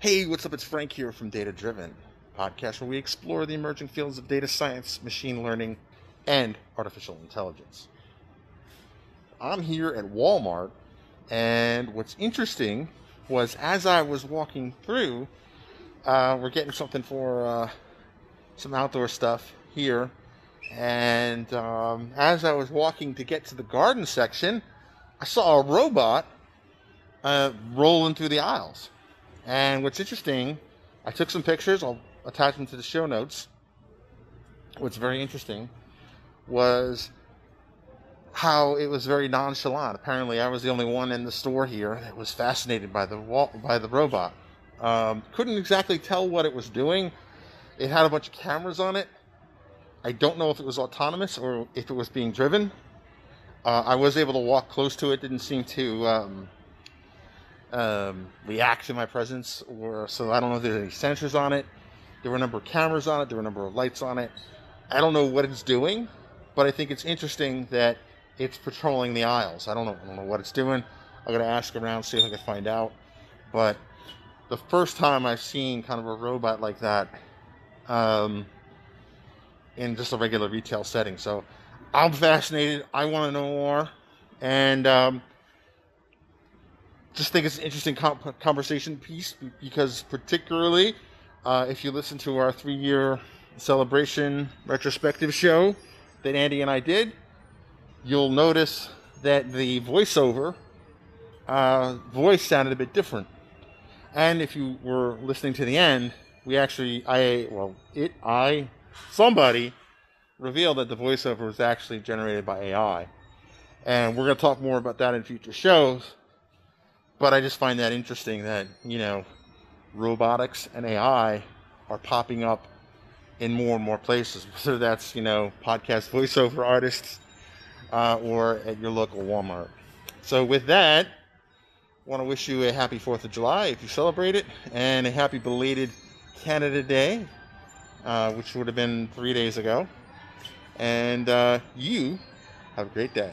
Hey, what's up? It's Frank here from Data Driven, podcast where we explore the emerging fields of data science, machine learning, and artificial intelligence. I'm here at Walmart, and what's interesting was as I was walking through, uh, we're getting something for uh, some outdoor stuff here, and um, as I was walking to get to the garden section, I saw a robot uh, rolling through the aisles. And what's interesting, I took some pictures. I'll attach them to the show notes. What's very interesting was how it was very nonchalant. Apparently, I was the only one in the store here that was fascinated by the wall, by the robot. Um, couldn't exactly tell what it was doing. It had a bunch of cameras on it. I don't know if it was autonomous or if it was being driven. Uh, I was able to walk close to it. Didn't seem to um, um, react to my presence, or so I don't know if there's any sensors on it. There were a number of cameras on it. There were a number of lights on it. I don't know what it's doing, but I think it's interesting that it's patrolling the aisles. I don't know. I don't know what it's doing. I'm gonna ask around, see if I can find out. But the first time I've seen kind of a robot like that um, in just a regular retail setting. So I'm fascinated. I want to know more, and um, just think it's an interesting conversation piece because, particularly, uh, if you listen to our three-year celebration retrospective show that Andy and I did, you'll notice that the voiceover uh, voice sounded a bit different. And if you were listening to the end, we actually, I, well, it, I, somebody revealed that the voiceover was actually generated by AI. And we're going to talk more about that in future shows. But I just find that interesting that, you know, robotics and AI are popping up in more and more places, whether that's, you know, podcast voiceover artists uh, or at your local Walmart. So, with that, I want to wish you a happy 4th of July if you celebrate it, and a happy belated Canada Day, uh, which would have been three days ago. And uh, you have a great day.